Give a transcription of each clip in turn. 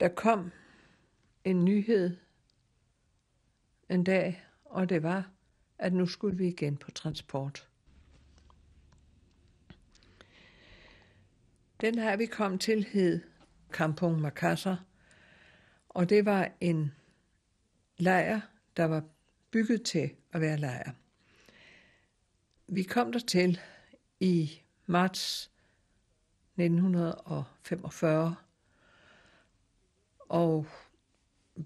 Der kom en nyhed en dag, og det var, at nu skulle vi igen på transport. Den her vi kom til hed Kampung Makassar, og det var en lejr, der var bygget til at være lejr. Vi kom der til i marts 1945, og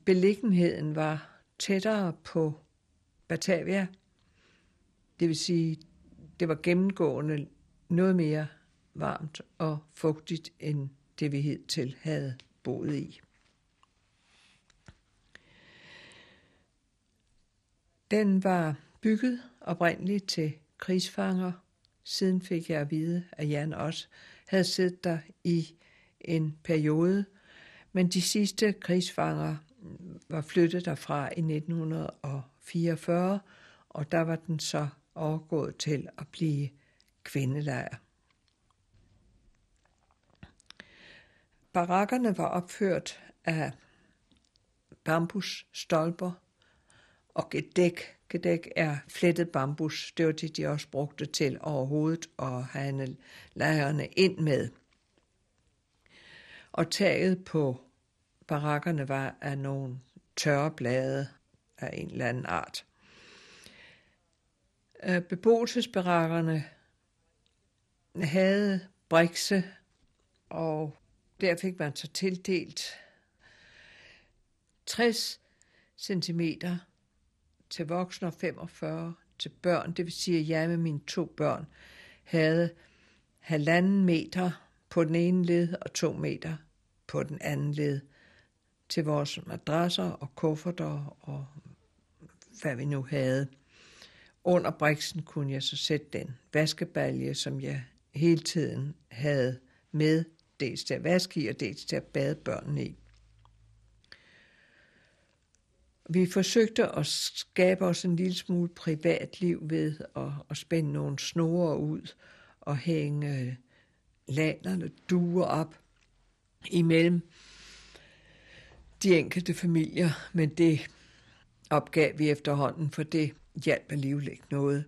beliggenheden var tættere på Batavia. Det vil sige, det var gennemgående noget mere varmt og fugtigt end det vi hidtil havde boet i. Den var bygget oprindeligt til krigsfanger. Siden fik jeg at vide, at Jan også havde siddet der i en periode, men de sidste krigsfanger mm, var flyttet derfra i 1944, og der var den så overgået til at blive kvindelejr. Barakkerne var opført af bambusstolper og gedæk. Gedæk er flettet bambus. Det var det, de også brugte til overhovedet at have lejrene ind med. Og taget på barakkerne var af nogle tørre blade af en eller anden art. Øh, beboelsesbarakkerne havde brikse, og der fik man så tildelt 60 cm til voksne og 45 til børn. Det vil sige, at jeg med mine to børn havde halvanden meter på den ene led og to meter på den anden led til vores madrasser og kufferter og hvad vi nu havde. Under briksen kunne jeg så sætte den vaskebalje, som jeg hele tiden havde med, dels til at vaske i og dels til at bade børnene i. Vi forsøgte at skabe os en lille smule privatliv ved at, at spænde nogle snore ud og hænge øh, landerne duer op imellem de enkelte familier, men det opgav vi efterhånden, for det hjalp alligevel ikke noget.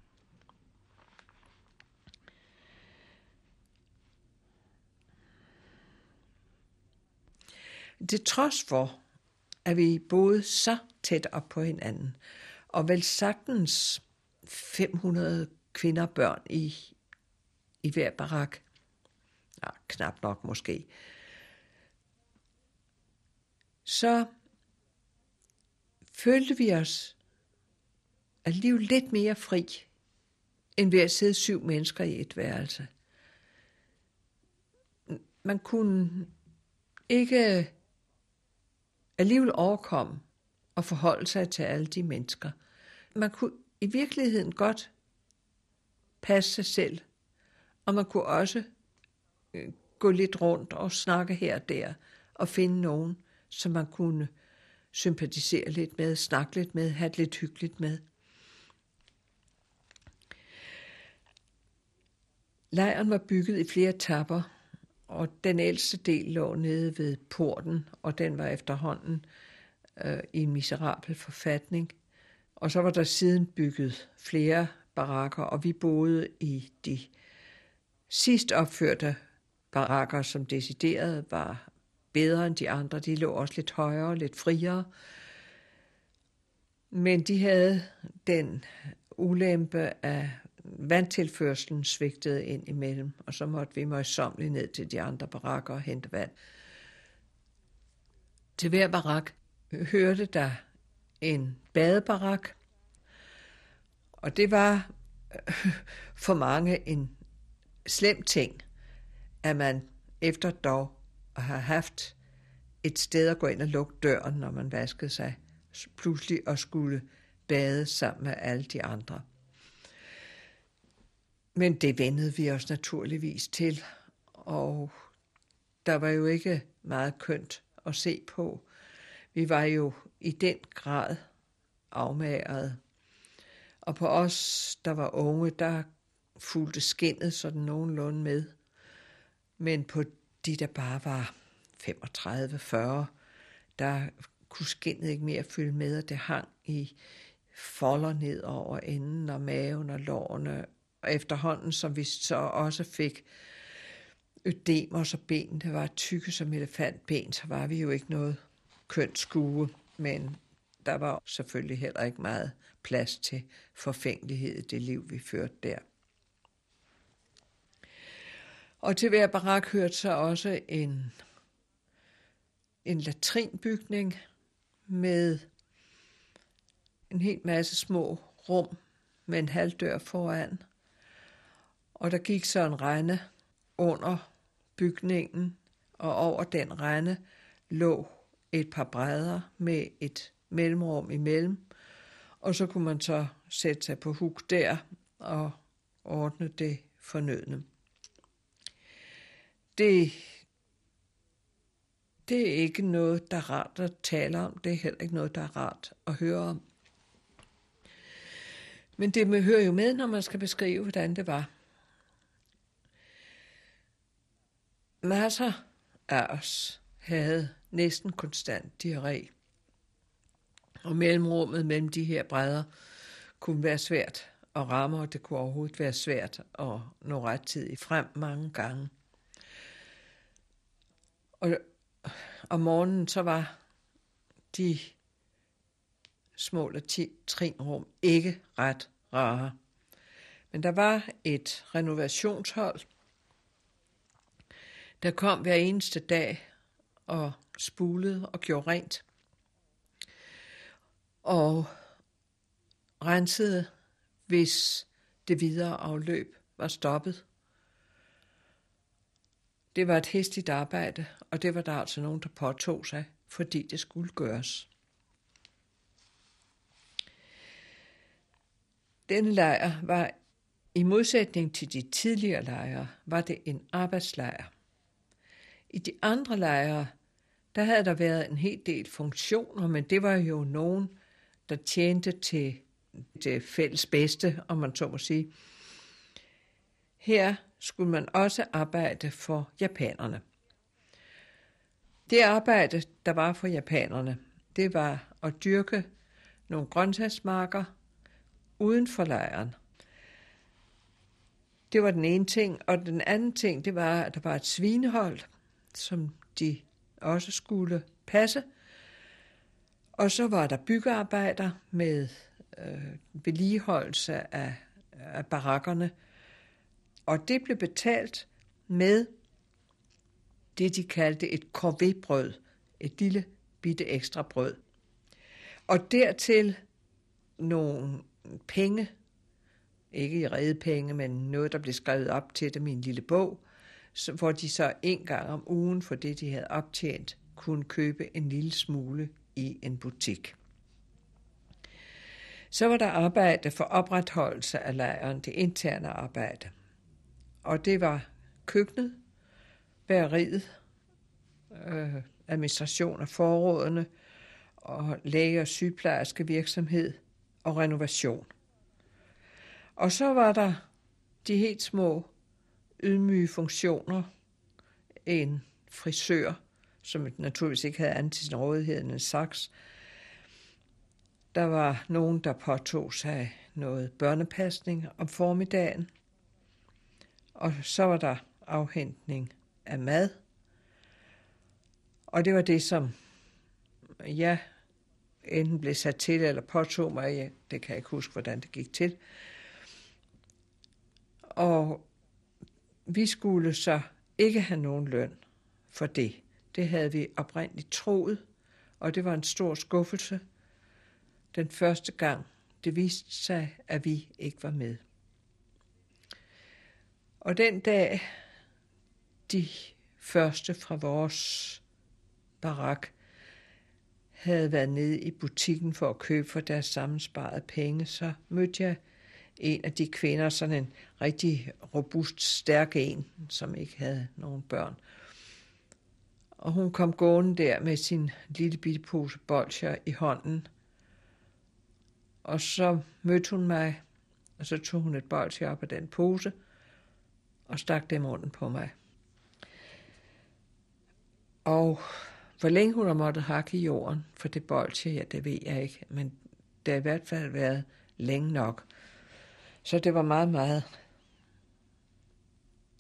Det trods for, at vi boede så tæt op på hinanden, og vel sagtens 500 kvinder og børn i, i hver barak, knap nok måske, så følte vi os alligevel lidt mere fri, end ved at sidde syv mennesker i et værelse. Man kunne ikke alligevel overkomme og forholde sig til alle de mennesker. Man kunne i virkeligheden godt passe sig selv, og man kunne også Øh, gå lidt rundt og snakke her og der, og finde nogen, som man kunne sympatisere lidt med, snakke lidt med, have det lidt hyggeligt med. Lejren var bygget i flere etapper, og den ældste del lå nede ved porten, og den var efterhånden øh, i en miserabel forfatning. Og så var der siden bygget flere barakker, og vi boede i de sidst opførte barakker, som decideret var bedre end de andre. De lå også lidt højere, lidt friere. Men de havde den ulempe af vandtilførselen svigtede ind imellem, og så måtte vi møjsommeligt ned til de andre barakker og hente vand. Til hver barak hørte der en badebarak, og det var for mange en slem ting, at man efter dog at have haft et sted at gå ind og lukke døren, når man vaskede sig, pludselig og skulle bade sammen med alle de andre. Men det vendede vi os naturligvis til, og der var jo ikke meget kønt at se på. Vi var jo i den grad afmagret. Og på os, der var unge, der fulgte skinnet sådan nogenlunde med. Men på de, der bare var 35-40, der kunne skinnet ikke mere fylde med, og det hang i folder ned over enden og maven og lårene. Og efterhånden, som vi så også fik ødemer, så benene var tykke som elefantben, så var vi jo ikke noget kønt skue, men der var selvfølgelig heller ikke meget plads til forfængelighed i det liv, vi førte der. Og til hver barak hørte så også en, en latrinbygning med en hel masse små rum med en halvdør foran. Og der gik så en rende under bygningen, og over den rende lå et par brædder med et mellemrum imellem, og så kunne man så sætte sig på huk der og ordne det fornødne. Det, det er ikke noget, der er rart at tale om. Det er heller ikke noget, der er rart at høre om. Men det hører jo med, når man skal beskrive, hvordan det var. Masser af os havde næsten konstant diarré. Og mellemrummet mellem de her brædder kunne være svært at ramme, og det kunne overhovedet være svært at nå rettidigt frem mange gange. Og om morgenen så var de små latrinrum ikke ret rare. Men der var et renovationshold, der kom hver eneste dag og spulede og gjorde rent. Og rensede, hvis det videre afløb var stoppet. Det var et hestigt arbejde, og det var der altså nogen, der påtog sig, fordi det skulle gøres. Denne lejr var i modsætning til de tidligere lejre, var det en arbejdslejr. I de andre lejre, der havde der været en hel del funktioner, men det var jo nogen, der tjente til det fælles bedste, om man så må sige. Her skulle man også arbejde for japanerne. Det arbejde, der var for japanerne, det var at dyrke nogle grøntsagsmarker uden for lejren. Det var den ene ting, og den anden ting, det var, at der var et svinehold, som de også skulle passe. Og så var der byggearbejder med øh, vedligeholdelse af, af barakkerne, og det blev betalt med det, de kaldte et korvébrød, et lille bitte ekstra brød. Og dertil nogle penge, ikke i redepenge, men noget, der blev skrevet op til dem i en lille bog, hvor de så en gang om ugen for det, de havde optjent, kunne købe en lille smule i en butik. Så var der arbejde for opretholdelse af lejren, det interne arbejde. Og det var køkkenet, bæreriet, øh, administration af forrådene og læge- og sygeplejerske virksomhed og renovation. Og så var der de helt små ydmyge funktioner. En frisør, som naturligvis ikke havde andet til sin rådighed end en saks. Der var nogen, der påtog sig noget børnepasning om formiddagen. Og så var der afhentning af mad. Og det var det, som jeg enten blev sat til eller påtog mig. Det kan jeg ikke huske, hvordan det gik til. Og vi skulle så ikke have nogen løn for det. Det havde vi oprindeligt troet, og det var en stor skuffelse den første gang det viste sig, at vi ikke var med. Og den dag, de første fra vores barak havde været nede i butikken for at købe for deres sammensparede penge, så mødte jeg en af de kvinder, sådan en rigtig robust, stærk en, som ikke havde nogen børn. Og hun kom gående der med sin lille bitte pose bolcher i hånden. Og så mødte hun mig, og så tog hun et bolcher op af den pose, og stak dem munden på mig. Og Hvor længe hun har måttet hakke i jorden, for det bolcher, ja, det ved jeg ikke, men det har i hvert fald været længe nok. Så det var meget, meget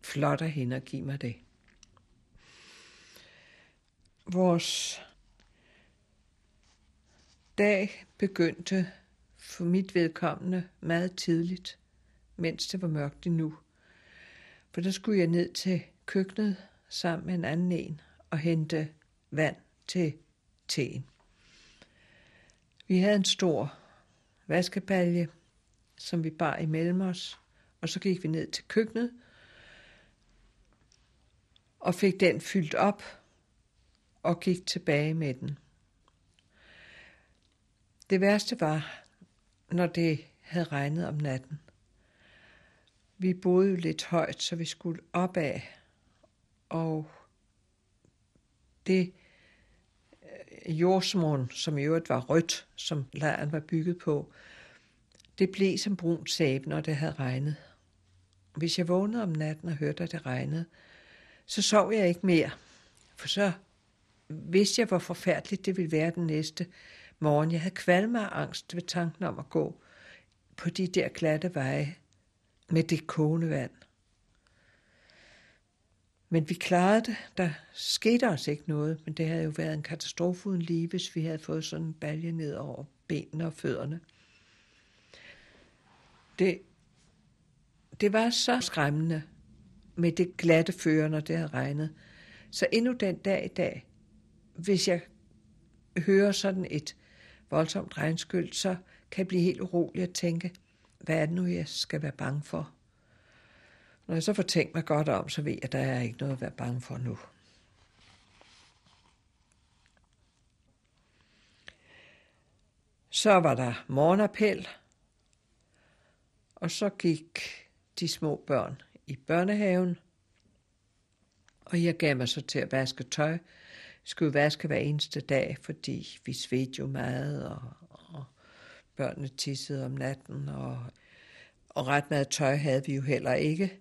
flot af hende at give mig det. Vores dag begyndte for mit vedkommende meget tidligt, mens det var mørkt endnu. For der skulle jeg ned til køkkenet sammen med en anden en og hente vand til teen. Vi havde en stor vaskepalje, som vi bar imellem os, og så gik vi ned til køkkenet og fik den fyldt op og gik tilbage med den. Det værste var, når det havde regnet om natten. Vi boede jo lidt højt, så vi skulle opad, og det øh, som i øvrigt var rødt, som lejren var bygget på, det blev som brun sæbe, når det havde regnet. Hvis jeg vågnede om natten og hørte, at det regnede, så sov jeg ikke mere, for så vidste jeg, hvor forfærdeligt det ville være den næste morgen. Jeg havde kvalme af angst ved tanken om at gå på de der glatte veje med det kogende vand. Men vi klarede det. Der skete os ikke noget, men det havde jo været en katastrofe uden lige, hvis vi havde fået sådan en balje ned over benene og fødderne. Det, det var så skræmmende med det glatte føre, når det havde regnet. Så endnu den dag i dag, hvis jeg hører sådan et voldsomt regnskyld, så kan jeg blive helt urolig at tænke, hvad er det nu, jeg skal være bange for? Når jeg så får tænkt mig godt om, så ved jeg, at der er ikke noget at være bange for nu. Så var der morgenappel, og så gik de små børn i børnehaven, og jeg gav mig så til at vaske tøj. Jeg skulle vaske hver eneste dag, fordi vi svedte jo meget, og, og børnene tissede om natten, og, og ret meget tøj havde vi jo heller ikke.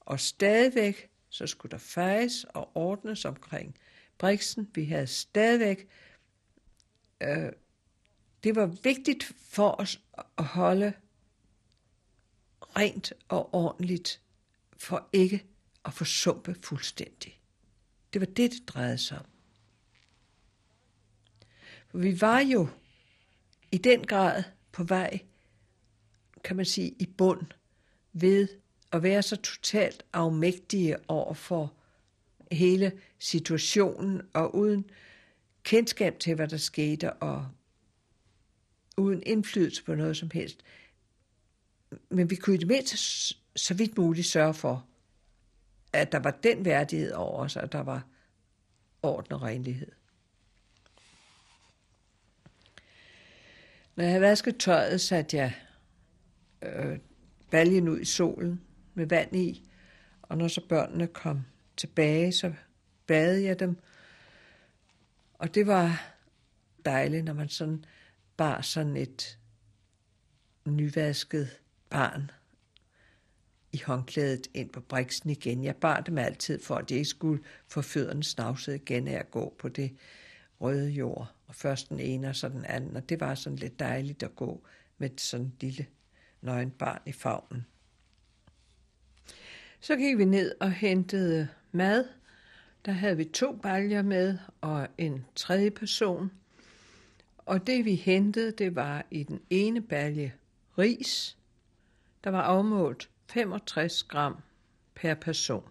Og stadigvæk, så skulle der fejes og ordnes omkring Brixen. Vi havde stadigvæk, øh, det var vigtigt for os at holde rent og ordentligt, for ikke at forsumpe fuldstændig. Det var det, det drejede sig om. For vi var jo i den grad på vej, kan man sige, i bund ved at være så totalt afmægtige over for hele situationen, og uden kendskab til, hvad der skete, og uden indflydelse på noget som helst. Men vi kunne i det mindste så vidt muligt sørge for, at der var den værdighed over os, at der var orden og renlighed. Når jeg havde vasket tøjet, satte jeg øh, baljen ud i solen med vand i, og når så børnene kom tilbage, så badede jeg dem. Og det var dejligt, når man sådan bar sådan et nyvasket barn i håndklædet ind på briksen igen. Jeg bar dem altid, for at de ikke skulle få fødderne snavset igen af at gå på det røde jord. Og først den ene og så den anden. Og det var sådan lidt dejligt at gå med sådan en lille nøgen barn i favnen. Så gik vi ned og hentede mad. Der havde vi to baljer med og en tredje person. Og det vi hentede, det var i den ene balje ris. Der var afmålt 65 gram per person.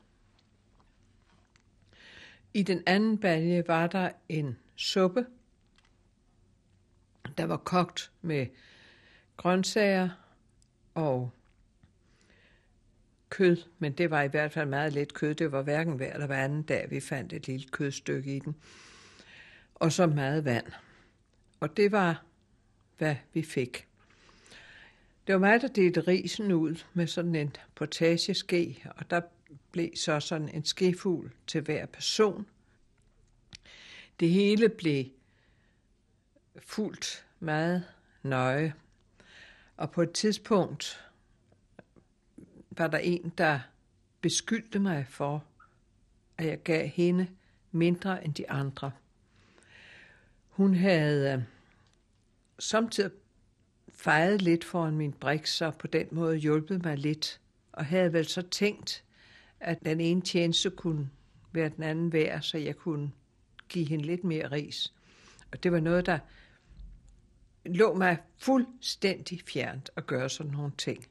I den anden balje var der en suppe, der var kogt med grøntsager og kød, men det var i hvert fald meget lidt kød. Det var hverken hver eller hver anden dag, vi fandt et lille kødstykke i den. Og så meget vand. Og det var, hvad vi fik. Det var mig, der delte risen ud med sådan en potageske, og der blev så sådan en skefugl til hver person. Det hele blev fuldt meget nøje. Og på et tidspunkt var der en, der beskyldte mig for, at jeg gav hende mindre end de andre. Hun havde øh, samtidig fejret lidt foran min brik, så på den måde hjulpet mig lidt, og havde vel så tænkt, at den ene tjeneste kunne være den anden værd, så jeg kunne give hende lidt mere ris. Og det var noget, der lå mig fuldstændig fjernt at gøre sådan nogle ting.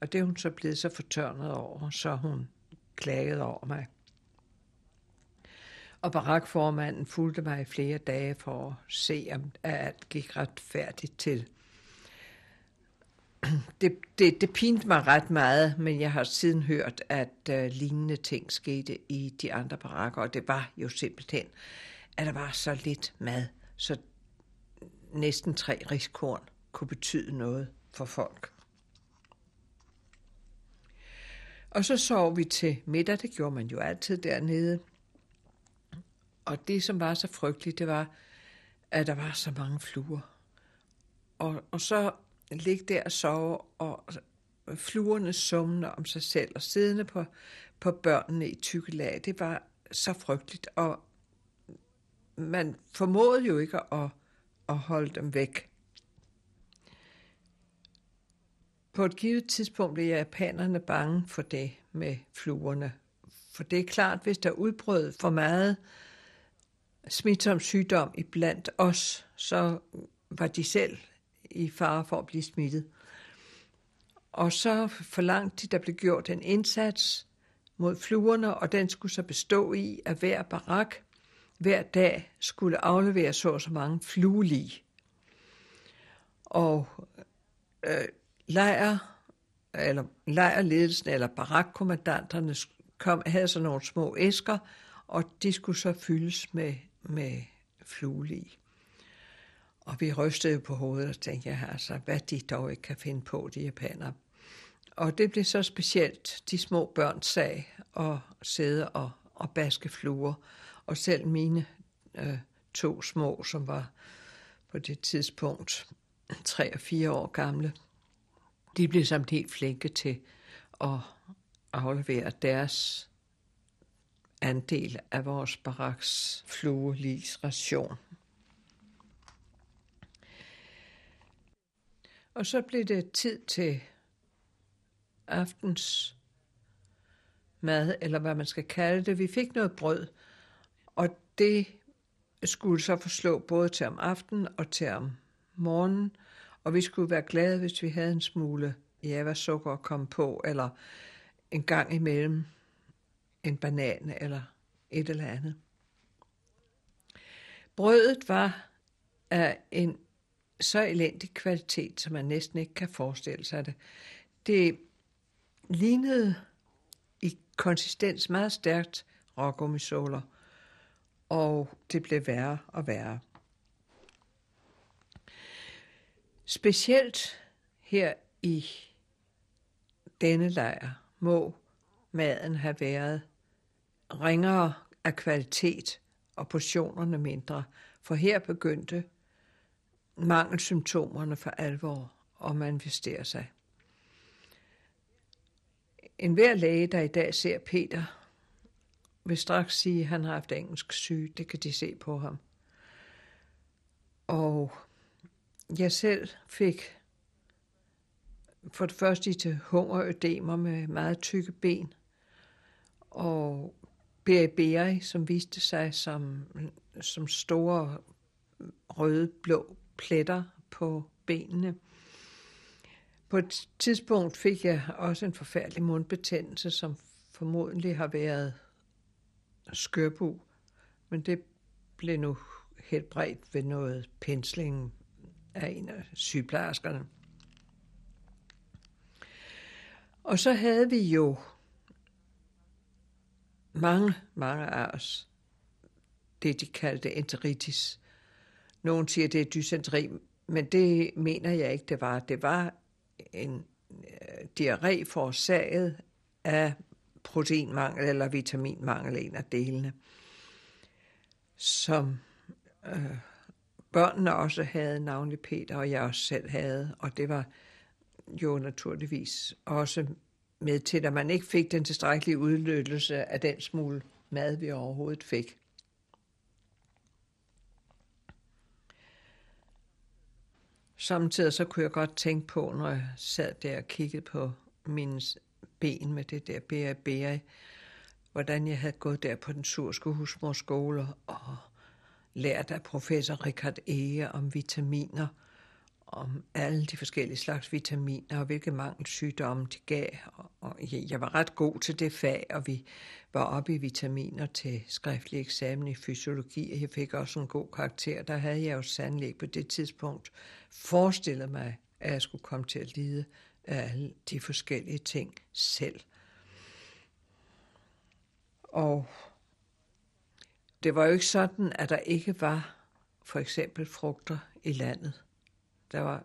Og det er hun så blevet så fortørnet over, så hun klagede over mig. Og barakformanden fulgte mig i flere dage for at se, om alt gik retfærdigt til. Det, det, det pinte mig ret meget, men jeg har siden hørt, at uh, lignende ting skete i de andre barakker, og det var jo simpelthen, at der var så lidt mad, så næsten tre riskorn kunne betyde noget for folk. Og så sov vi til middag, det gjorde man jo altid dernede. Og det, som var så frygteligt, det var, at der var så mange fluer. Og, og så ligge der og sove, og fluerne summende om sig selv, og siddende på, på børnene i tykke lag, det var så frygteligt. Og man formåede jo ikke at, at holde dem væk. På et givet tidspunkt blev japanerne bange for det med fluerne. For det er klart, hvis der udbrød for meget smitsom sygdom i blandt os, så var de selv i fare for at blive smittet. Og så forlangte de, der blev gjort en indsats mod fluerne, og den skulle så bestå i, at hver barak hver dag skulle aflevere så og så mange fluelig. Og øh, lejr, eller lejrledelsen eller barakkommandanterne kom, havde så nogle små æsker, og de skulle så fyldes med, med fluelig. Og vi rystede på hovedet og tænkte, ja, altså, hvad de dog ikke kan finde på, de japanere. Og det blev så specielt de små børns sag at sidde og, og baske fluer. Og selv mine øh, to små, som var på det tidspunkt tre og fire år gamle, de blev samt helt flinke til at aflevere deres andel af vores baraks fluelisration. Og så blev det tid til aftens mad, eller hvad man skal kalde det. Vi fik noget brød, og det skulle så forslå både til om aftenen og til om morgenen, og vi skulle være glade, hvis vi havde en smule javasukker at komme på, eller en gang imellem en banan eller et eller andet. Brødet var af en så elendig kvalitet, som man næsten ikke kan forestille sig det. Det lignede i konsistens meget stærkt rågummisåler, og det blev værre og værre. Specielt her i denne lejr må maden have været ringere af kvalitet og portionerne mindre, for her begyndte mangelsymptomerne for alvor at manifestere sig. En hver læge, der i dag ser Peter, vil straks sige, at han har haft engelsk syge. Det kan de se på ham. Og jeg selv fik for det første til hungerødemer med meget tykke ben, og beriberi, som viste sig som, som store røde, blå pletter på benene. På et tidspunkt fik jeg også en forfærdelig mundbetændelse, som formodentlig har været skørbu, men det blev nu helt bredt ved noget pensling af en af sygeplejerskerne. Og så havde vi jo mange, mange af os det, de kaldte enteritis. Nogen siger, det er dysenteri, men det mener jeg ikke, det var. Det var en øh, diarré forårsaget af proteinmangel eller vitaminmangel, en af delene, som øh, børnene også havde, navnlig Peter og jeg også selv havde, og det var jo naturligvis også med til, at man ikke fik den tilstrækkelige udnyttelse af den smule mad, vi overhovedet fik. Samtidig så kunne jeg godt tænke på, når jeg sad der og kiggede på mine ben med det der bære bære, hvordan jeg havde gået der på den surske husmorskole og lært af professor Richard Ege om vitaminer, om alle de forskellige slags vitaminer og hvilke sygdomme de gav. Og jeg var ret god til det fag, og vi var oppe i vitaminer til skriftlig eksamen i fysiologi, og jeg fik også en god karakter. Der havde jeg jo sandelig på det tidspunkt forestillet mig, at jeg skulle komme til at lide af alle de forskellige ting selv. Og det var jo ikke sådan, at der ikke var for eksempel frugter i landet. Der var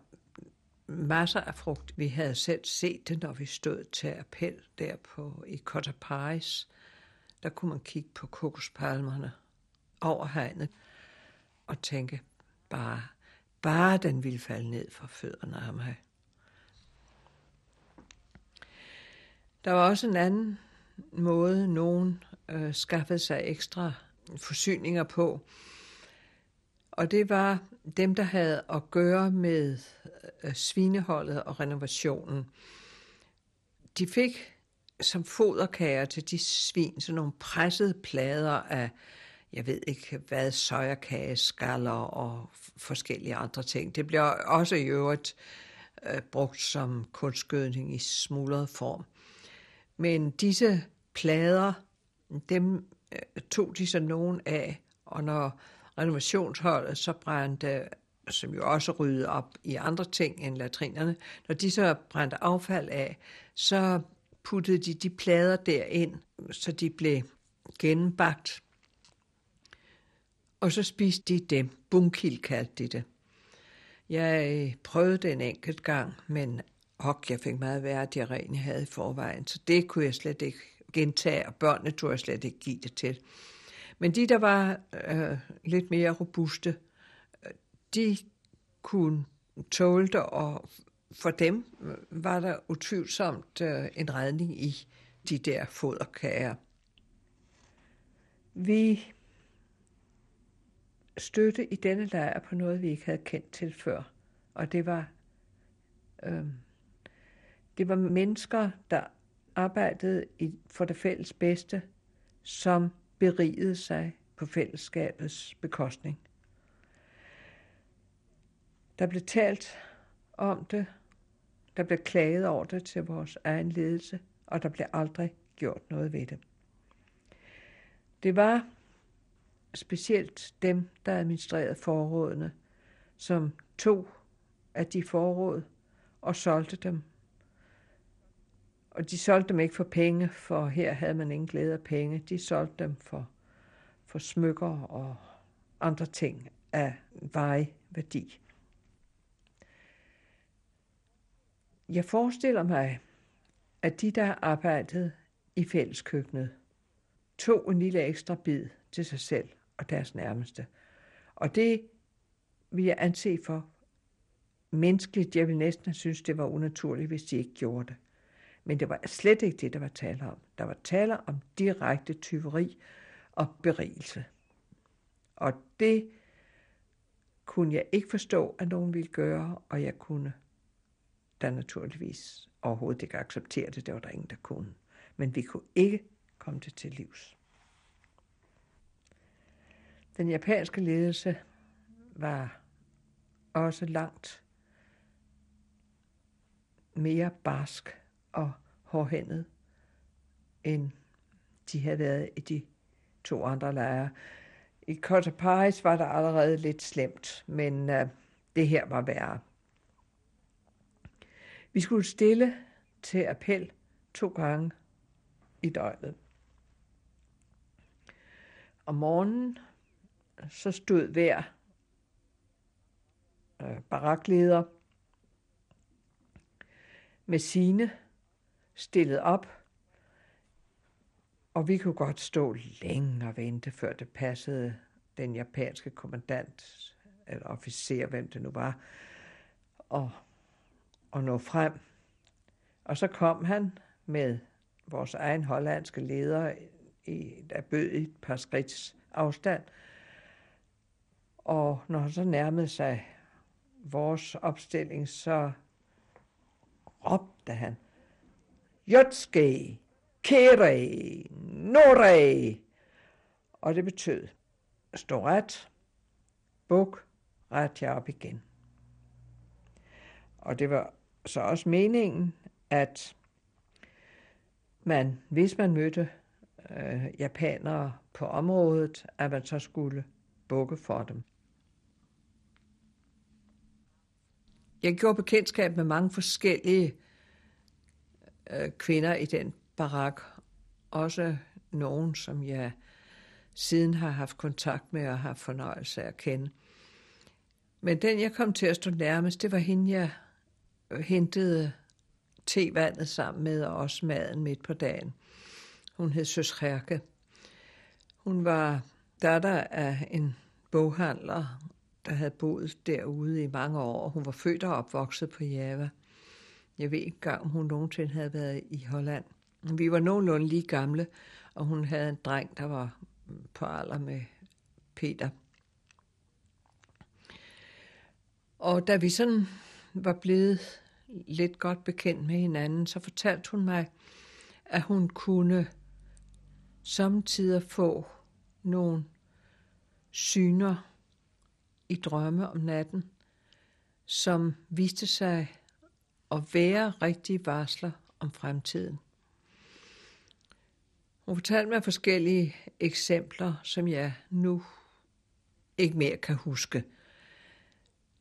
masser af frugt. Vi havde selv set det, når vi stod til appel der på, i Cotaparis. Der kunne man kigge på kokospalmerne over hegnet og tænke, bare, bare den ville falde ned fra fødderne af mig. Der var også en anden måde, nogen øh, skaffede sig ekstra forsyninger på. Og det var dem, der havde at gøre med øh, svineholdet og renovationen. De fik som foderkager til de svin sådan nogle pressede plader af, jeg ved ikke hvad, sojakageskaller og forskellige andre ting. Det bliver også i øvrigt øh, brugt som kunstgødning i smuldret form. Men disse plader, dem øh, tog de så nogen af, og når renovationsholdet så brændte, som jo også ryddede op i andre ting end latrinerne, når de så brændte affald af, så puttede de de plader derind, så de blev gennembagt. Og så spiste de dem. Bunkil kaldte de det. Jeg øh, prøvede det en enkelt gang, men og jeg fik meget værre diarré, end jeg havde i forvejen, så det kunne jeg slet ikke gentage, og børnene tog jeg slet ikke give det til. Men de, der var øh, lidt mere robuste, øh, de kunne tåle det, og for dem øh, var der utvivlsomt øh, en redning i de der foderkager. Vi støtte i denne lejr på noget, vi ikke havde kendt til før, og det var øh, det var mennesker, der arbejdede for det fælles bedste, som berigede sig på fællesskabets bekostning. Der blev talt om det, der blev klaget over det til vores egen ledelse, og der blev aldrig gjort noget ved det. Det var specielt dem, der administrerede forrådene, som tog af de forråd og solgte dem og de solgte dem ikke for penge, for her havde man ingen glæde af penge. De solgte dem for, for smykker og andre ting af veje værdi. Jeg forestiller mig, at de, der arbejdede i fælleskøkkenet, tog en lille ekstra bid til sig selv og deres nærmeste. Og det vil jeg anse for menneskeligt. Jeg vil næsten synes, det var unaturligt, hvis de ikke gjorde det. Men det var slet ikke det, der var tale om. Der var tale om direkte tyveri og berigelse. Og det kunne jeg ikke forstå, at nogen ville gøre, og jeg kunne da naturligvis overhovedet ikke acceptere det. Det var der ingen, der kunne. Men vi kunne ikke komme det til livs. Den japanske ledelse var også langt mere barsk og hårdhændet, end de havde været i de to andre lejre. I Cotaparis var der allerede lidt slemt, men uh, det her var værre. Vi skulle stille til appel to gange i døgnet. Om morgenen så stod hver øh, barakleder med sine stillet op, og vi kunne godt stå længe og vente, før det passede den japanske kommandant, eller officer, hvem det nu var, og, og nå frem. Og så kom han med vores egen hollandske leder, i, der bød i et par skridts afstand. Og når han så nærmede sig vores opstilling, så råbte han, Jotske, Kere, Nore. Og det betød, stå ret, buk, ret jer op igen. Og det var så også meningen, at man, hvis man mødte øh, japanere på området, at man så skulle bukke for dem. Jeg gjorde bekendtskab med mange forskellige øh, kvinder i den barak. Også nogen, som jeg siden har haft kontakt med og har fornøjelse af at kende. Men den, jeg kom til at stå nærmest, det var hende, jeg hentede tevandet sammen med, og også maden midt på dagen. Hun hed Søs Herke. Hun var datter af en boghandler, der havde boet derude i mange år. Hun var født og opvokset på Java. Jeg ved ikke engang, om hun nogensinde havde været i Holland. Vi var nogenlunde lige gamle, og hun havde en dreng, der var på alder med Peter. Og da vi sådan var blevet lidt godt bekendt med hinanden, så fortalte hun mig, at hun kunne samtidig få nogle syner i drømme om natten, som viste sig og være rigtige varsler om fremtiden. Hun fortalte mig forskellige eksempler, som jeg nu ikke mere kan huske.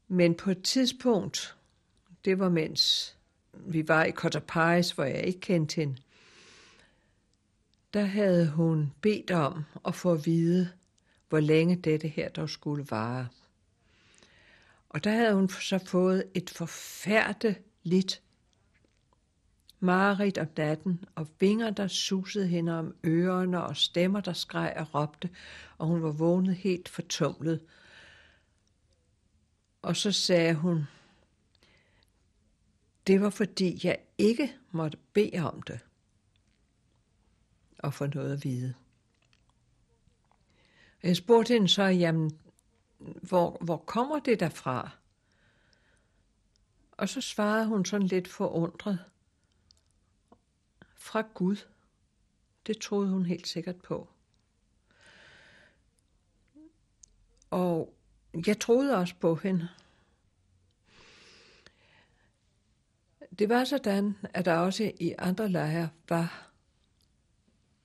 Men på et tidspunkt, det var mens vi var i Cottapais, hvor jeg ikke kendte hende, der havde hun bedt om at få at vide, hvor længe dette her dog skulle vare. Og der havde hun så fået et forfærdeligt mareridt om natten, og vinger, der susede hende om ørerne, og stemmer, der skreg og råbte, og hun var vågnet helt fortumlet. Og så sagde hun, det var fordi jeg ikke måtte bede om det og få noget at vide. Jeg spurgte hende så, jamen, hvor, hvor kommer det derfra? Og så svarede hun sådan lidt forundret. Fra Gud. Det troede hun helt sikkert på. Og jeg troede også på hende. Det var sådan, at der også i andre lejre var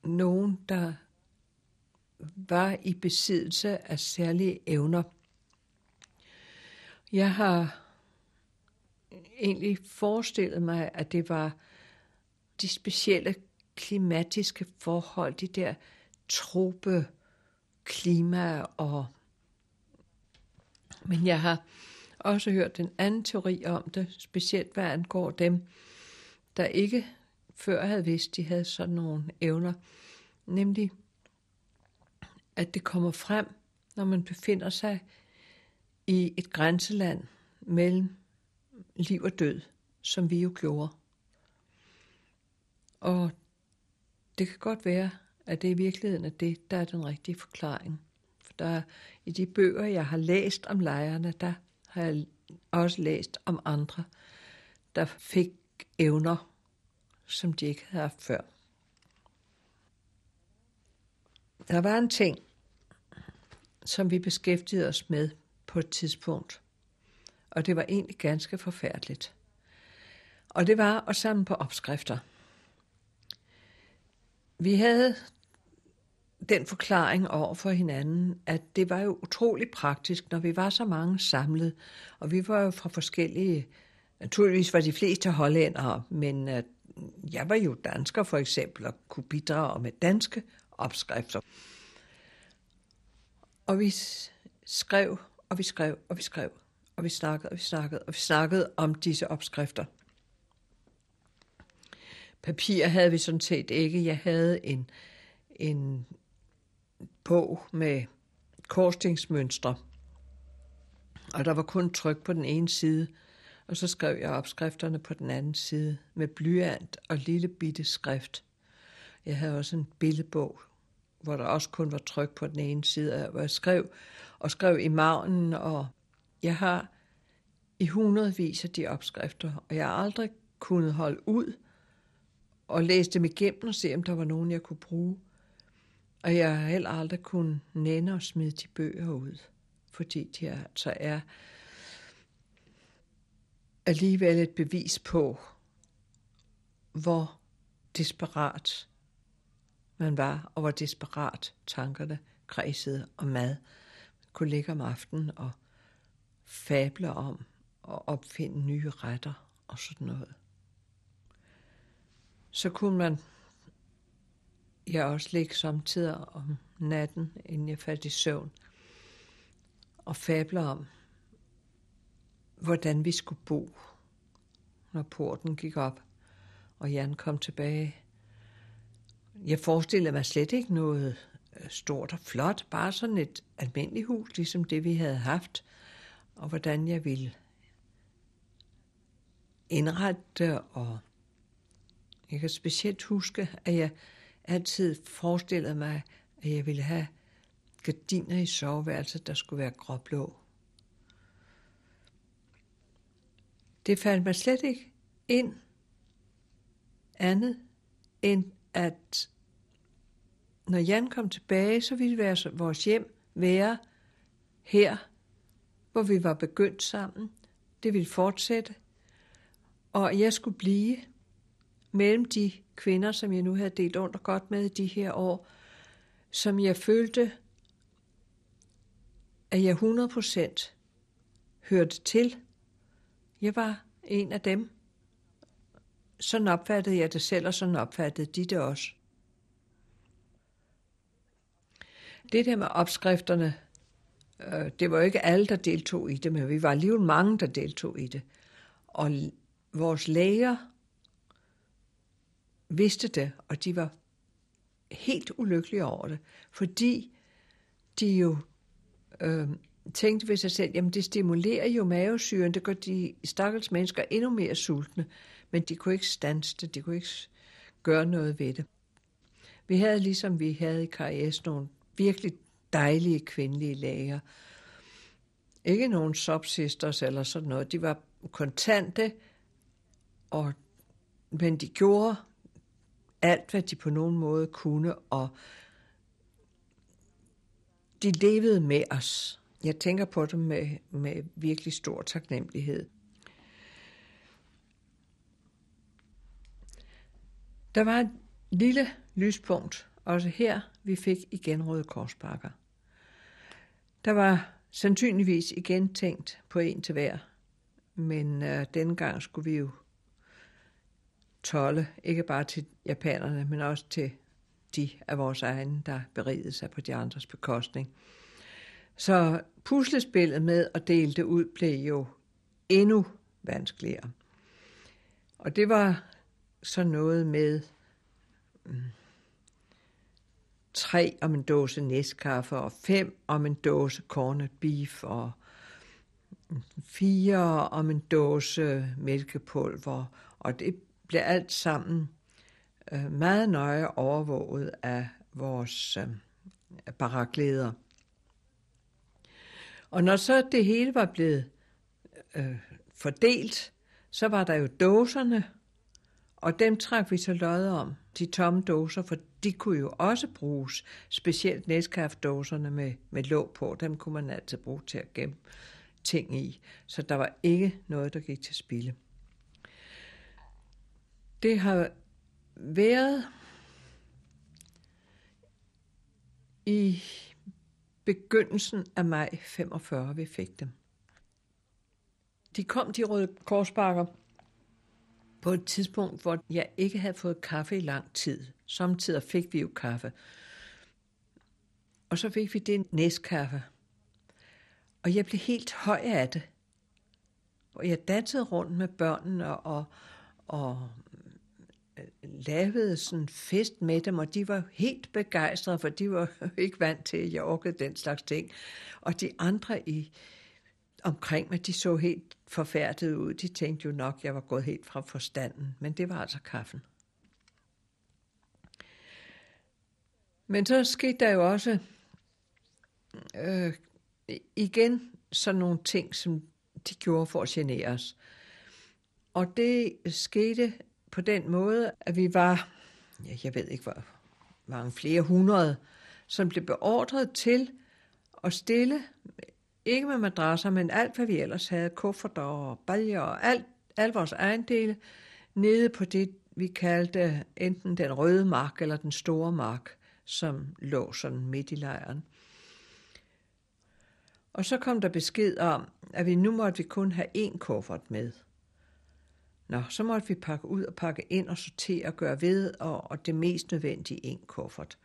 nogen, der var i besiddelse af særlige evner. Jeg har egentlig forestillet mig, at det var de specielle klimatiske forhold, de der trope klima og men jeg har også hørt en anden teori om det, specielt hvad angår dem, der ikke før havde vidst, de havde sådan nogle evner, nemlig at det kommer frem, når man befinder sig i et grænseland mellem liv og død, som vi jo gjorde. Og det kan godt være, at det i virkeligheden er det, der er den rigtige forklaring. For der i de bøger, jeg har læst om lejrene, der har jeg også læst om andre, der fik evner, som de ikke havde haft før. Der var en ting, som vi beskæftigede os med på et tidspunkt, og det var egentlig ganske forfærdeligt. Og det var at samle på opskrifter. Vi havde den forklaring over for hinanden, at det var jo utrolig praktisk, når vi var så mange samlet, og vi var jo fra forskellige, naturligvis var de fleste hollændere, men øh, jeg var jo dansker for eksempel, og kunne bidrage med danske opskrifter. Og vi skrev, og vi skrev, og vi skrev, og vi snakkede, og vi snakkede, og vi snakkede om disse opskrifter. Papir havde vi sådan set ikke. Jeg havde en, en bog med korsstingsmønstre, og der var kun tryk på den ene side, og så skrev jeg opskrifterne på den anden side med blyant og lille bitte skrift. Jeg havde også en billedbog, hvor der også kun var tryk på den ene side, hvor jeg skrev og skrev i magnen, og jeg har i hundredvis af de opskrifter, og jeg har aldrig kunnet holde ud og læse dem igennem og se, om der var nogen, jeg kunne bruge. Og jeg har heller aldrig kunnet nænde og smide de bøger ud, fordi de altså er alligevel et bevis på, hvor desperat man var, og hvor desperat tankerne kredsede om mad. Man kunne ligge om aftenen og fable om og opfinde nye retter og sådan noget. Så kunne man jeg også ligge samtidig om natten, inden jeg faldt i søvn, og fable om, hvordan vi skulle bo, når porten gik op, og Jan kom tilbage. Jeg forestillede mig slet ikke noget øh, stort og flot, bare sådan et almindeligt hus, ligesom det vi havde haft, og hvordan jeg ville indrette og jeg kan specielt huske, at jeg altid forestillede mig, at jeg ville have gardiner i soveværelset, der skulle være gråblå. Det faldt mig slet ikke ind andet, end at når Jan kom tilbage, så ville vores hjem være her, hvor vi var begyndt sammen. Det ville fortsætte. Og jeg skulle blive mellem de kvinder, som jeg nu havde delt under godt med de her år, som jeg følte, at jeg 100% hørte til. Jeg var en af dem. Sådan opfattede jeg det selv, og sådan opfattede de det også. Det der med opskrifterne, Øh, det var jo ikke alle, der deltog i det, men vi var alligevel mange, der deltog i det. Og vores læger vidste det, og de var helt ulykkelige over det, fordi de jo øh, tænkte ved sig selv, jamen det stimulerer jo mavesyren, det gør de stakkels mennesker endnu mere sultne, men de kunne ikke stanse det, de kunne ikke gøre noget ved det. Vi havde ligesom vi havde i KRS nogle virkelig dejlige kvindelige læger. Ikke nogen subsisters eller sådan noget. De var kontante, og, men de gjorde alt, hvad de på nogen måde kunne, og de levede med os. Jeg tænker på dem med, med virkelig stor taknemmelighed. Der var et lille lyspunkt, også her, vi fik igen Røde Korsbakker. Der var sandsynligvis igen tænkt på en til hver, men øh, denne gang skulle vi jo tolle, ikke bare til japanerne, men også til de af vores egne, der berigede sig på de andres bekostning. Så puslespillet med at dele det ud blev jo endnu vanskeligere. Og det var så noget med mm, tre om en dåse næstkaffe, og fem om en dåse corned beef, og fire om en dåse mælkepulver, og det bliver alt sammen øh, meget nøje overvåget af vores øh, barakleder. Og når så det hele var blevet øh, fordelt, så var der jo dåserne, og dem trak vi så lod om, de tomme dåser, for de kunne jo også bruges, specielt næskaffdåserne med, med låg på, dem kunne man altid bruge til at gemme ting i, så der var ikke noget, der gik til spilde. Det har været i begyndelsen af maj 45, vi fik dem. De kom, de røde korsbakker, på et tidspunkt, hvor jeg ikke havde fået kaffe i lang tid. Samtidig fik vi jo kaffe. Og så fik vi det næstkaffe. Og jeg blev helt høj af det. Og jeg dansede rundt med børnene og, og øh, lavede sådan fest med dem, og de var helt begejstrede, for de var ikke vant til, at jeg orkede den slags ting. Og de andre i omkring mig, de så helt forfærdet ud. De tænkte jo nok, at jeg var gået helt fra forstanden, men det var altså kaffen. Men så skete der jo også øh, igen sådan nogle ting, som de gjorde for at genere os. Og det skete på den måde, at vi var, ja, jeg ved ikke, hvor mange flere hundrede, som blev beordret til at stille, ikke med madrasser, men alt, hvad vi ellers havde, kufferter og baljer og alt, al vores ejendele, nede på det, vi kaldte enten den røde mark eller den store mark, som lå sådan midt i lejren. Og så kom der besked om, at vi nu måtte vi kun have én kuffert med. Nå, så måtte vi pakke ud og pakke ind og sortere og gøre ved, og, og det mest nødvendige en kuffert.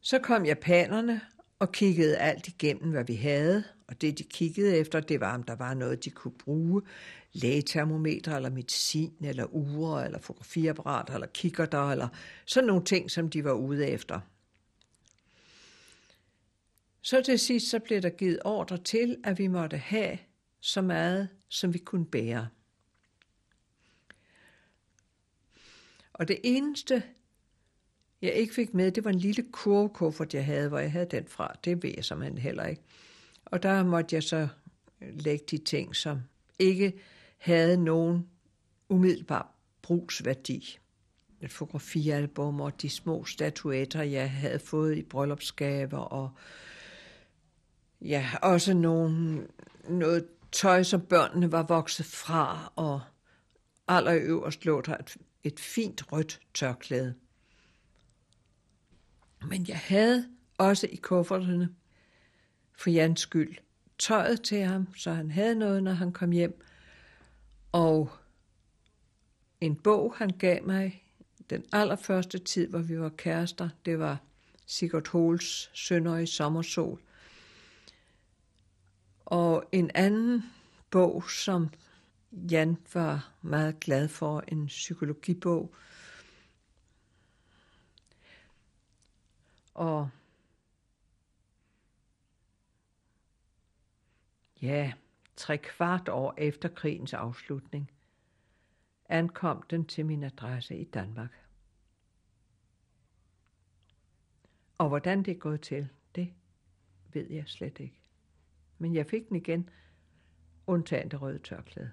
Så kom japanerne og kiggede alt igennem, hvad vi havde, og det de kiggede efter, det var, om der var noget, de kunne bruge. Lægetermometer, eller medicin, eller ure, eller fotografiapparater, eller kikkerter, eller sådan nogle ting, som de var ude efter. Så til sidst så blev der givet ordre til, at vi måtte have så meget, som vi kunne bære. Og det eneste, jeg ikke fik med, det var en lille kurvekuffert, jeg havde, hvor jeg havde den fra. Det ved jeg simpelthen heller ikke. Og der måtte jeg så lægge de ting, som ikke havde nogen umiddelbar brugsværdi. Et fotografialbum og de små statuetter, jeg havde fået i bryllupsgaver, og ja, også nogle, noget tøj, som børnene var vokset fra, og allerøverst lå der et, et fint rødt tørklæde. Men jeg havde også i kufferterne, for Jans skyld, tøjet til ham, så han havde noget, når han kom hjem, og en bog, han gav mig den allerførste tid, hvor vi var kærester, det var Sigurd Hols Sønder i sommersol. Og en anden bog, som Jan var meget glad for, en psykologibog. Og ja, tre kvart år efter krigens afslutning, ankom den til min adresse i Danmark. Og hvordan det er gået til, det ved jeg slet ikke. Men jeg fik den igen, undtagen det røde tørklæde.